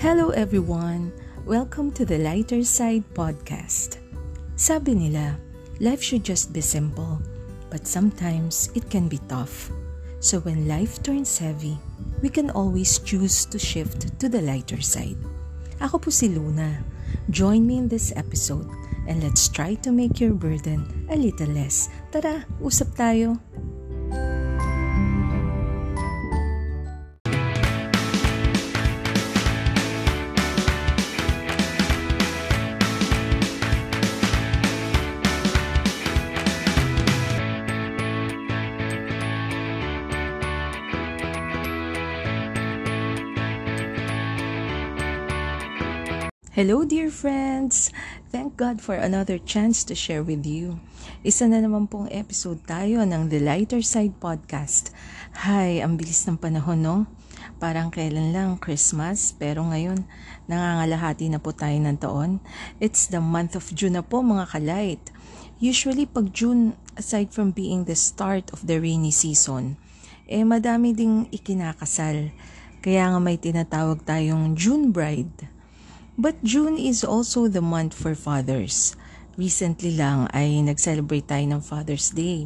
Hello everyone! Welcome to the Lighter Side Podcast. Sabi nila, life should just be simple, but sometimes it can be tough. So when life turns heavy, we can always choose to shift to the lighter side. Ako po si Luna. Join me in this episode and let's try to make your burden a little less. Tara, usap tayo! Hello dear friends! Thank God for another chance to share with you. Isa na naman pong episode tayo ng The Lighter Side Podcast. Hi, ang bilis ng panahon no? Parang kailan lang Christmas, pero ngayon nangangalahati na po tayo ng taon. It's the month of June na po mga kalight. Usually pag June, aside from being the start of the rainy season, eh madami ding ikinakasal. Kaya nga may tinatawag tayong June Bride. But June is also the month for fathers. Recently lang ay nag-celebrate tayo ng Father's Day.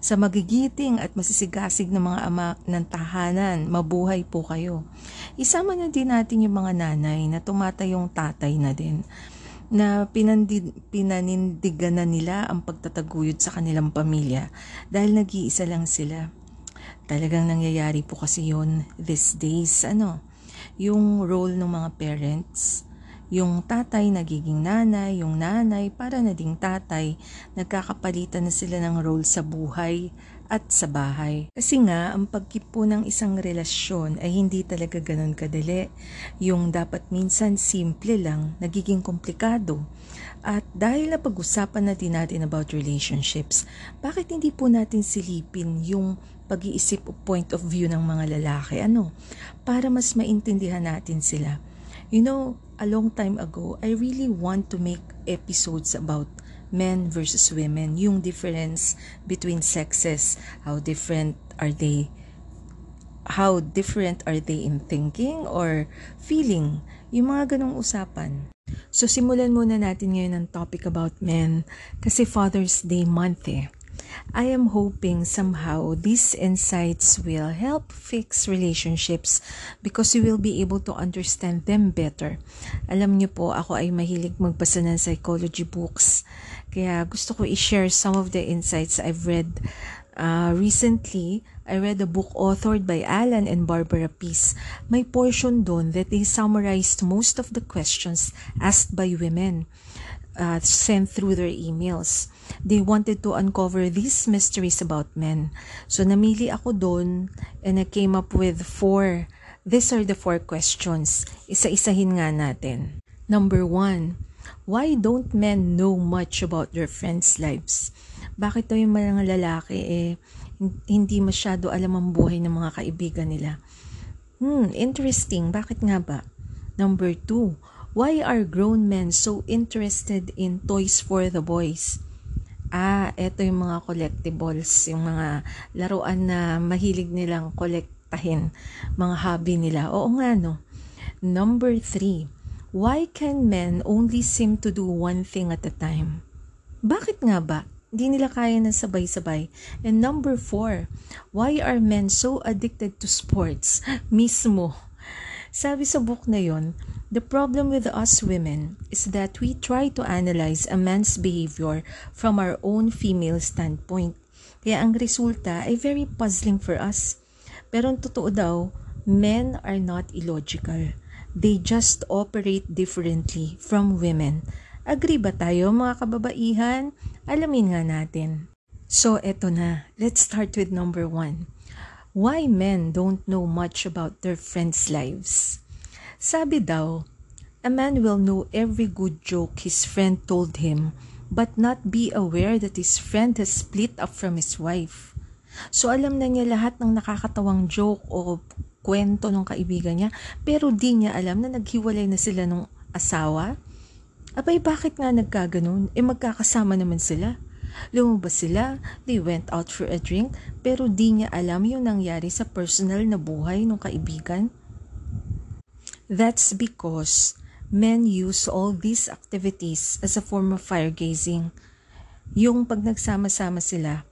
Sa magigiting at masisigasig ng mga ama ng tahanan, mabuhay po kayo. Isama na din natin yung mga nanay na tumatayong tatay na din na pinandid, pinanindigan na nila ang pagtataguyod sa kanilang pamilya dahil nag-iisa lang sila. Talagang nangyayari po kasi yon these days. Ano? Yung role ng mga parents, yung tatay nagiging nanay, yung nanay para na ding tatay, nagkakapalitan na sila ng role sa buhay at sa bahay. Kasi nga, ang pagkipo ng isang relasyon ay hindi talaga ganun kadali. Yung dapat minsan simple lang, nagiging komplikado. At dahil na pag-usapan na natin about relationships, bakit hindi po natin silipin yung pag-iisip o point of view ng mga lalaki? Ano? Para mas maintindihan natin sila. You know, a long time ago, I really want to make episodes about men versus women, yung difference between sexes, how different are they how different are they in thinking or feeling, yung mga ganong usapan. So simulan muna natin ngayon ang topic about men kasi Father's Day month eh. I am hoping somehow these insights will help fix relationships because you will be able to understand them better. Alam niyo po, ako ay mahilig magbasa ng psychology books. Kaya gusto ko i-share some of the insights I've read Uh, recently, I read a book authored by Alan and Barbara Peace. May portion doon that they summarized most of the questions asked by women uh, sent through their emails. They wanted to uncover these mysteries about men. So namili ako doon and I came up with four. These are the four questions. Isa-isahin nga natin. Number one, why don't men know much about their friends' lives? Bakit daw yung mga lalaki eh hindi masyado alam ang buhay ng mga kaibigan nila? Hmm, interesting. Bakit nga ba? Number two, Why are grown men so interested in toys for the boys? Ah, eto yung mga collectibles, yung mga laruan na mahilig nilang kolektahin, mga hobby nila. Oo nga no. Number three, why can men only seem to do one thing at a time? Bakit nga ba? Hindi nila kaya ng sabay-sabay. And number four, why are men so addicted to sports? Mismo. Sabi sa book na yon, The problem with us women is that we try to analyze a man's behavior from our own female standpoint. Kaya ang resulta ay very puzzling for us. Pero ang totoo daw, men are not illogical. They just operate differently from women. Agree ba tayo mga kababaihan? Alamin nga natin. So eto na, let's start with number one. Why men don't know much about their friends' lives? Sabi daw, a man will know every good joke his friend told him, but not be aware that his friend has split up from his wife. So alam na niya lahat ng nakakatawang joke o kwento ng kaibigan niya, pero di niya alam na naghiwalay na sila ng asawa. Abay, bakit nga nagkaganon? E magkakasama naman sila. Lumabas sila, they went out for a drink, pero di niya alam yung nangyari sa personal na buhay ng kaibigan. That's because men use all these activities as a form of fire gazing. Yung pag nagsama-sama sila,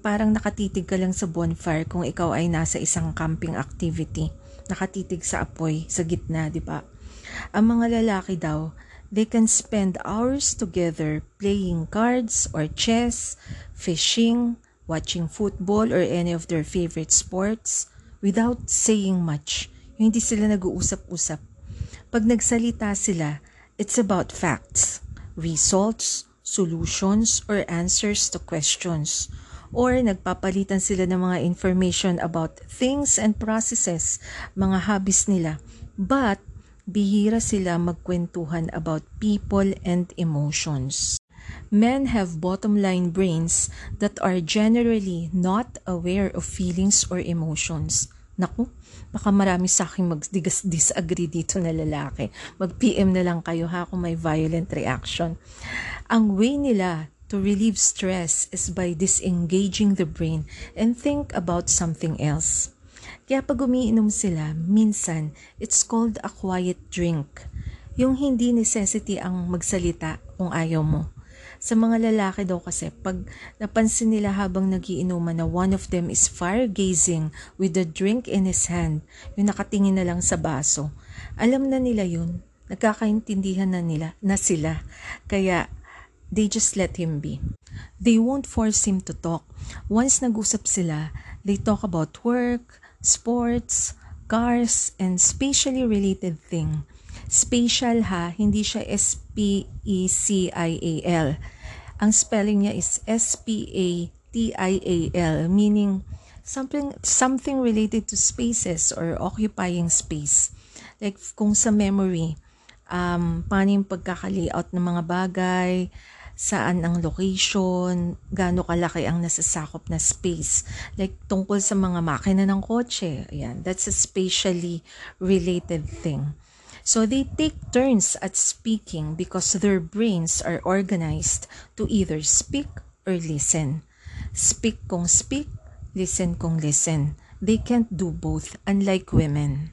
parang nakatitig ka lang sa bonfire kung ikaw ay nasa isang camping activity. Nakatitig sa apoy, sa gitna, di ba? Ang mga lalaki daw, they can spend hours together playing cards or chess, fishing, watching football or any of their favorite sports without saying much. Yung hindi sila nag-uusap-usap. Pag nagsalita sila, it's about facts, results, solutions, or answers to questions. Or nagpapalitan sila ng mga information about things and processes, mga hobbies nila. But bihira sila magkwentuhan about people and emotions. Men have bottom line brains that are generally not aware of feelings or emotions. Naku, baka marami sa akin mag-disagree dito na lalaki. Mag-PM na lang kayo ha kung may violent reaction. Ang way nila to relieve stress is by disengaging the brain and think about something else. Kaya pag umiinom sila, minsan, it's called a quiet drink. Yung hindi necessity ang magsalita kung ayaw mo. Sa mga lalaki daw kasi, pag napansin nila habang nagiinuman na one of them is fire gazing with the drink in his hand, yung nakatingin na lang sa baso, alam na nila yun. Nagkakaintindihan na nila na sila. Kaya they just let him be. They won't force him to talk. Once nag-usap sila, they talk about work, sports, cars, and spatially related thing. Spatial ha, hindi siya S-P-E-C-I-A-L. Ang spelling niya is S-P-A-T-I-A-L, meaning something, something related to spaces or occupying space. Like kung sa memory, um, paano yung pagkaka-layout ng mga bagay, saan ang location, gaano kalaki ang nasasakop na space. Like tungkol sa mga makina ng kotse, ayan, that's a spatially related thing. So they take turns at speaking because their brains are organized to either speak or listen. Speak kung speak, listen kung listen. They can't do both, unlike women.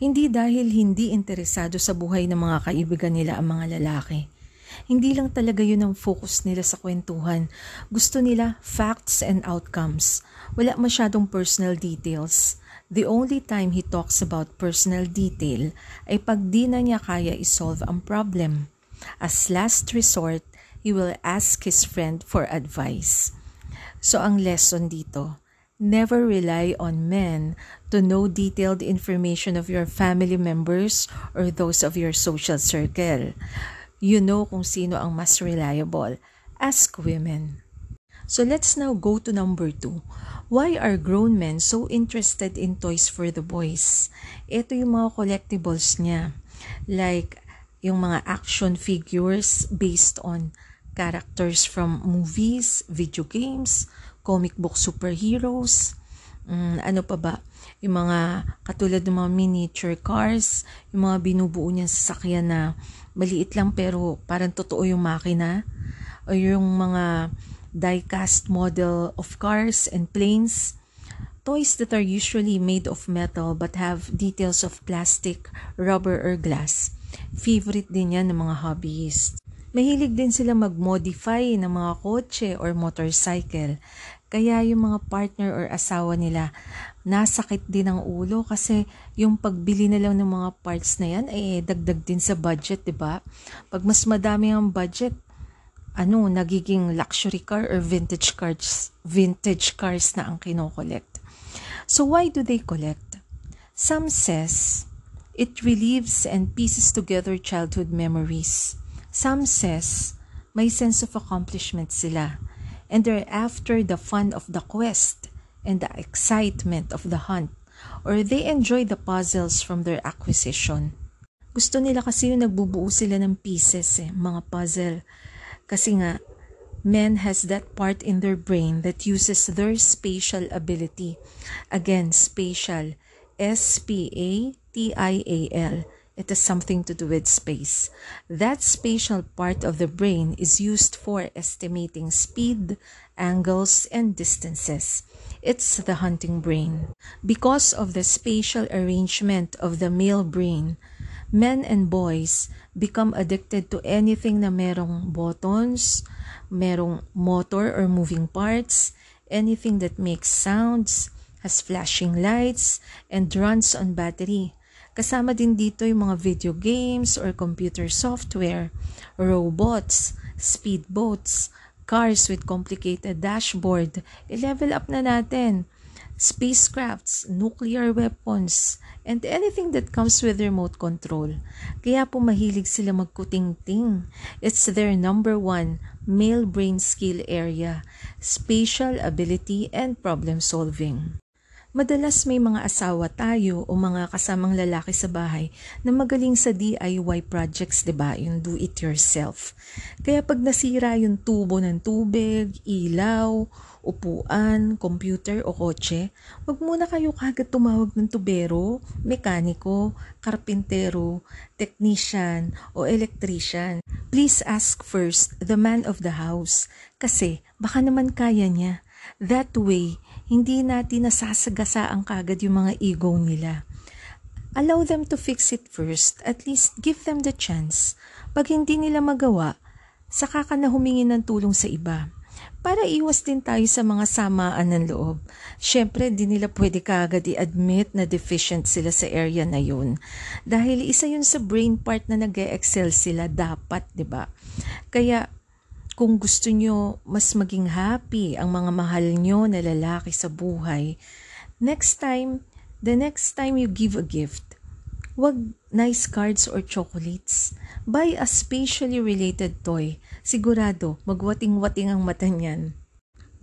Hindi dahil hindi interesado sa buhay ng mga kaibigan nila ang mga lalaki hindi lang talaga yun ang focus nila sa kwentuhan. Gusto nila facts and outcomes. Wala masyadong personal details. The only time he talks about personal detail ay pag di na niya kaya isolve ang problem. As last resort, he will ask his friend for advice. So ang lesson dito, never rely on men to know detailed information of your family members or those of your social circle. You know kung sino ang mas reliable. Ask women. So let's now go to number two. Why are grown men so interested in toys for the boys? Ito yung mga collectibles niya. Like yung mga action figures based on characters from movies, video games, comic book superheroes, um, ano pa ba? Yung mga katulad ng mga miniature cars, yung mga binubuo niya sa sakyan na maliit lang pero parang totoo yung makina o yung mga die-cast model of cars and planes toys that are usually made of metal but have details of plastic, rubber, or glass. Favorite din yan ng mga hobbyists. Mahilig din sila mag-modify ng mga kotse or motorcycle. Kaya yung mga partner or asawa nila, nasakit din ang ulo kasi yung pagbili na lang ng mga parts na yan, eh, dagdag din sa budget, di ba? Pag mas madami ang budget, ano, nagiging luxury car or vintage cars, vintage cars na ang kinokollect. So why do they collect? Some says, it relieves and pieces together childhood memories. Some says, may sense of accomplishment sila and they're after the fun of the quest and the excitement of the hunt, or they enjoy the puzzles from their acquisition. Gusto nila kasi yung nagbubuo sila ng pieces eh, mga puzzle. Kasi nga, men has that part in their brain that uses their spatial ability. Again, spatial. S-P-A-T-I-A-L it has something to do with space. That spatial part of the brain is used for estimating speed, angles, and distances. It's the hunting brain. Because of the spatial arrangement of the male brain, Men and boys become addicted to anything na merong buttons, merong motor or moving parts, anything that makes sounds, has flashing lights, and runs on battery. Kasama din dito yung mga video games or computer software, robots, speedboats, cars with complicated dashboard. I-level up na natin. Spacecrafts, nuclear weapons, and anything that comes with remote control. Kaya po mahilig sila magkuting-ting. It's their number one male brain skill area, spatial ability and problem solving. Madalas may mga asawa tayo o mga kasamang lalaki sa bahay na magaling sa DIY projects, 'di ba? Yung do it yourself. Kaya pag nasira yung tubo ng tubig, ilaw, upuan, computer o kotse, wag muna kayo kagad tumawag ng tubero, mekaniko, karpintero, technician o electrician. Please ask first the man of the house kasi baka naman kaya niya. That way, hindi natin nasasagasa ang kagad yung mga ego nila. Allow them to fix it first. At least give them the chance. Pag hindi nila magawa, saka ka na humingi ng tulong sa iba. Para iwas din tayo sa mga samaan ng loob. Siyempre, di nila pwede kaagad i-admit na deficient sila sa area na yun. Dahil isa yun sa brain part na nag excel sila dapat, di ba? Kaya, kung gusto nyo mas maging happy ang mga mahal nyo na lalaki sa buhay, next time, the next time you give a gift, wag nice cards or chocolates. Buy a spatially related toy. Sigurado, magwating-wating ang mata niyan.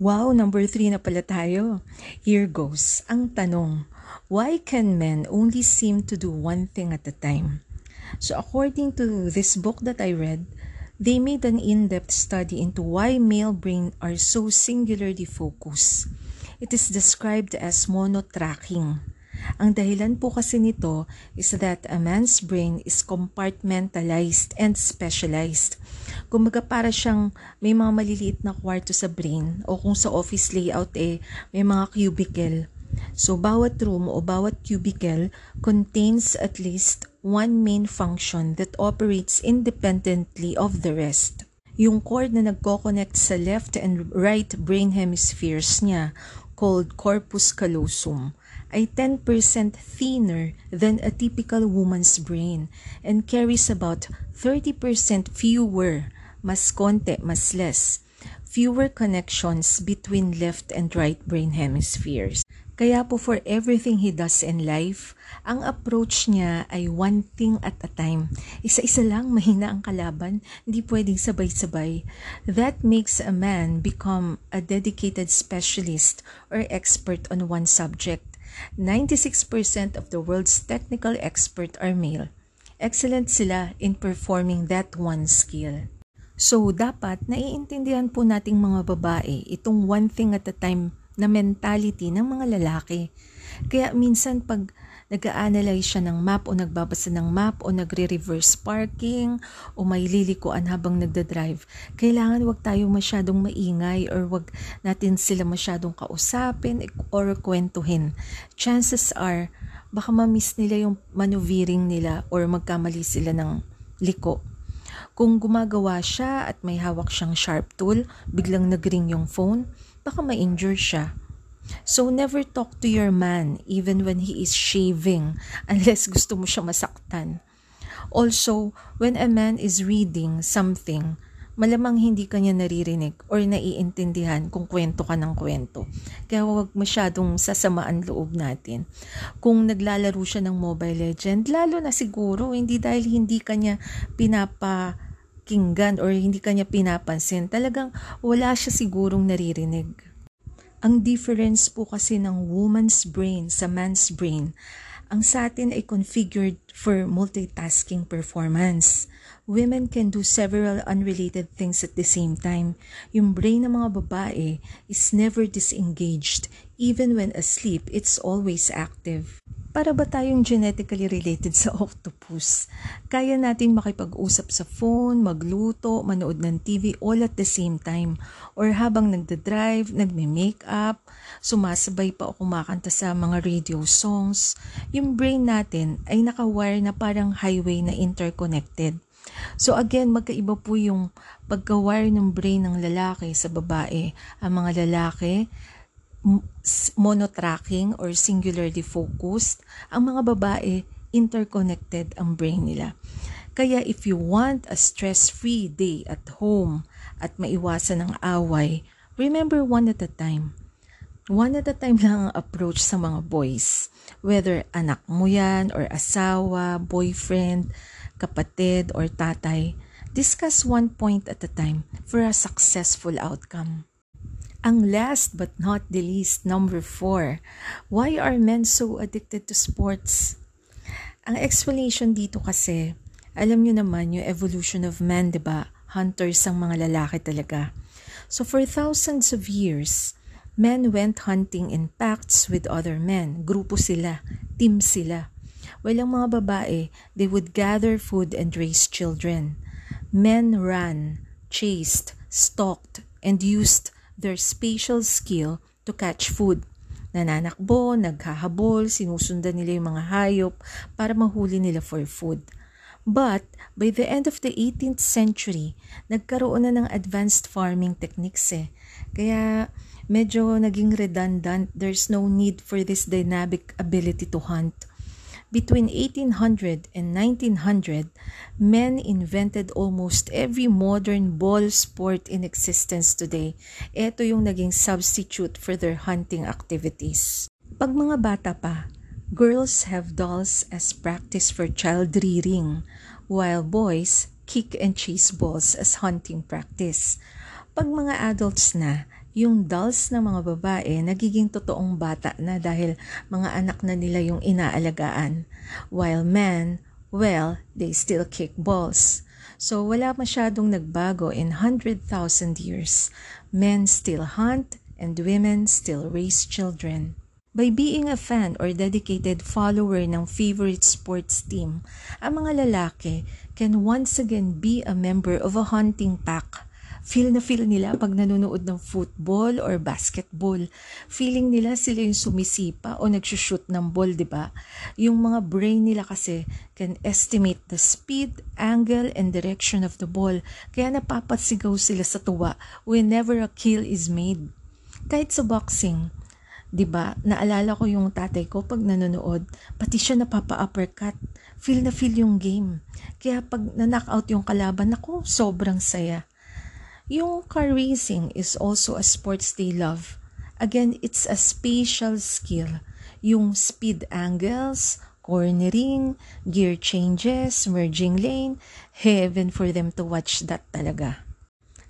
Wow, number three na pala tayo. Here goes. Ang tanong, why can men only seem to do one thing at a time? So according to this book that I read, They made an in-depth study into why male brain are so singularly focused. It is described as monotracking. Ang dahilan po kasi nito is that a man's brain is compartmentalized and specialized. Kumbaga para siyang may mga maliliit na kwarto sa brain o kung sa office layout eh may mga cubicle. So bawat room o bawat cubicle contains at least one main function that operates independently of the rest. Yung cord na nagko-connect sa left and right brain hemispheres niya, called corpus callosum, ay 10% thinner than a typical woman's brain and carries about 30% fewer, mas konti, mas less, fewer connections between left and right brain hemispheres. Kaya po for everything he does in life, ang approach niya ay one thing at a time. Isa-isa lang, mahina ang kalaban, hindi pwedeng sabay-sabay. That makes a man become a dedicated specialist or expert on one subject. 96% of the world's technical expert are male. Excellent sila in performing that one skill. So, dapat naiintindihan po nating mga babae itong one thing at a time na mentality ng mga lalaki. Kaya minsan pag nag-a-analyze siya ng map o nagbabasa ng map o nagre-reverse parking o may lilikuan habang nagda-drive, kailangan wag tayong masyadong maingay or wag natin sila masyadong kausapin or kwentuhin. Chances are, baka ma-miss nila yung maneuvering nila or magkamali sila ng liko. Kung gumagawa siya at may hawak siyang sharp tool, biglang nagring yung phone, baka ma-injure siya. So never talk to your man even when he is shaving unless gusto mo siya masaktan. Also, when a man is reading something, malamang hindi kanya naririnig or naiintindihan kung kwento ka ng kwento. Kaya huwag masyadong sasamaan loob natin. Kung naglalaro siya ng Mobile Legend, lalo na siguro, hindi dahil hindi kanya pinapa pinapakinggan or hindi kanya pinapansin, talagang wala siya sigurong naririnig. Ang difference po kasi ng woman's brain sa man's brain, ang sa atin ay configured for multitasking performance. Women can do several unrelated things at the same time. Yung brain ng mga babae is never disengaged. Even when asleep, it's always active. Para ba tayong genetically related sa octopus? Kaya nating makipag-usap sa phone, magluto, manood ng TV all at the same time. Or habang nagda-drive, nagme-makeup, sumasabay pa o kumakanta sa mga radio songs. Yung brain natin ay nakawire na parang highway na interconnected. So again, magkaiba po yung pagka-wire ng brain ng lalaki sa babae. Ang mga lalaki, monotracking or singularly focused, ang mga babae, interconnected ang brain nila. Kaya if you want a stress-free day at home at maiwasan ang away, remember one at a time. One at a time lang ang approach sa mga boys. Whether anak mo yan or asawa, boyfriend, kapatid or tatay, discuss one point at a time for a successful outcome. Ang last but not the least, number four, why are men so addicted to sports? Ang explanation dito kasi, alam nyo naman yung evolution of man, di ba? Hunters ang mga lalaki talaga. So for thousands of years, men went hunting in pacts with other men. Grupo sila, team sila. Walang mga babae, they would gather food and raise children. Men ran, chased, stalked, and used their spatial skill to catch food. Nananakbo, naghahabol, sinusundan nila yung mga hayop para mahuli nila for food. But by the end of the 18th century, nagkaroon na ng advanced farming techniques eh. Kaya medyo naging redundant. There's no need for this dynamic ability to hunt. Between 1800 and 1900, men invented almost every modern ball sport in existence today. Ito yung naging substitute for their hunting activities. Pag mga bata pa, girls have dolls as practice for child rearing, while boys kick and chase balls as hunting practice. Pag mga adults na, yung dolls ng mga babae nagiging totoong bata na dahil mga anak na nila yung inaalagaan. While men, well, they still kick balls. So wala masyadong nagbago in 100,000 years. Men still hunt and women still raise children. By being a fan or dedicated follower ng favorite sports team, ang mga lalaki can once again be a member of a hunting pack feel na feel nila pag nanonood ng football or basketball. Feeling nila sila yung sumisipa o nagsushoot ng ball, di ba? Yung mga brain nila kasi can estimate the speed, angle, and direction of the ball. Kaya napapasigaw sila sa tuwa whenever a kill is made. Kahit sa boxing, 'di ba? Naalala ko yung tatay ko pag nanonood, pati siya napapa-uppercut. Feel na feel yung game. Kaya pag na-knockout yung kalaban, ako, sobrang saya. Yung car racing is also a sports they love. Again, it's a spatial skill. Yung speed angles, cornering, gear changes, merging lane, heaven for them to watch that talaga.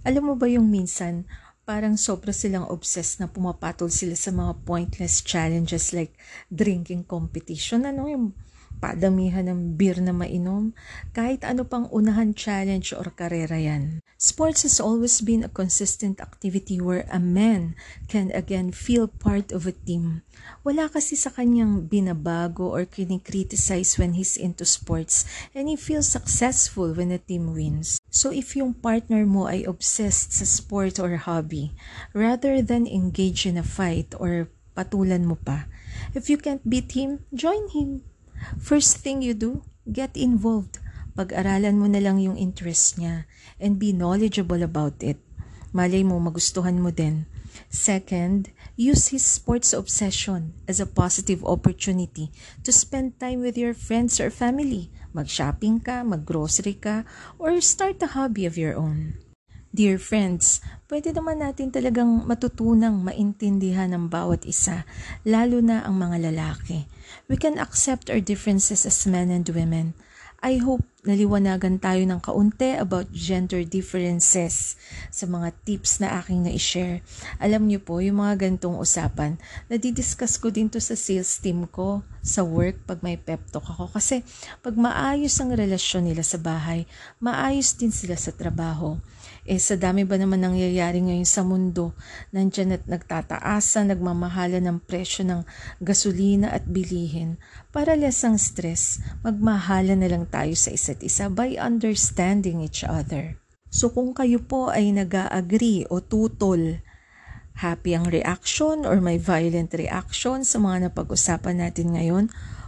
Alam mo ba yung minsan, parang sobra silang obsessed na pumapatol sila sa mga pointless challenges like drinking competition. Ano yung padamihan ng beer na mainom, kahit ano pang unahan challenge or karera yan. Sports has always been a consistent activity where a man can again feel part of a team. Wala kasi sa kanyang binabago or kinikriticize when he's into sports and he feels successful when a team wins. So if yung partner mo ay obsessed sa sport or hobby, rather than engage in a fight or patulan mo pa, if you can't beat him, join him. First thing you do, get involved. Pag-aralan mo na lang yung interest niya and be knowledgeable about it. Malay mo, magustuhan mo din. Second, use his sports obsession as a positive opportunity to spend time with your friends or family. Mag-shopping ka, mag-grocery ka, or start a hobby of your own. Dear friends, pwede naman natin talagang matutunang maintindihan ng bawat isa, lalo na ang mga lalaki. We can accept our differences as men and women. I hope naliwanagan tayo ng kaunti about gender differences sa mga tips na aking na-share. Alam niyo po, yung mga gantong usapan, nadidiscuss ko din to sa sales team ko sa work pag may pep talk ako. Kasi pag maayos ang relasyon nila sa bahay, maayos din sila sa trabaho. Eh sa dami ba naman nangyayari ngayon sa mundo, nandyan at nagtataasan, nagmamahala ng presyo ng gasolina at bilihin. Para less ang stress, magmahala na lang tayo sa isa't isa by understanding each other. So kung kayo po ay nag-agree o tutol, happy ang reaction or may violent reaction sa mga napag-usapan natin ngayon,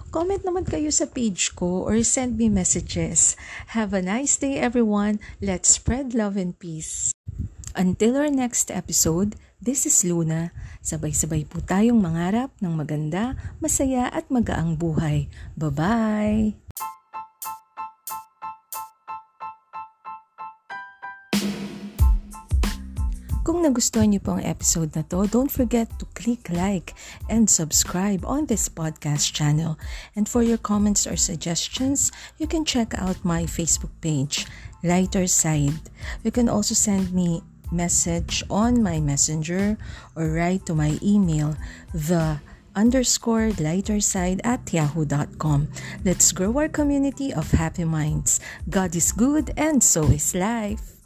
Comment naman kayo sa page ko or send me messages. Have a nice day everyone. Let's spread love and peace. Until our next episode, this is Luna. Sabay-sabay po tayong mangarap ng maganda, masaya at magaang buhay. Bye-bye! Kung nagustuhan niyo po ang episode na to, don't forget to click like and subscribe on this podcast channel. And for your comments or suggestions, you can check out my Facebook page, Lighter Side. You can also send me message on my messenger or write to my email, the underscore lighter side at yahoo.com. Let's grow our community of happy minds. God is good and so is life.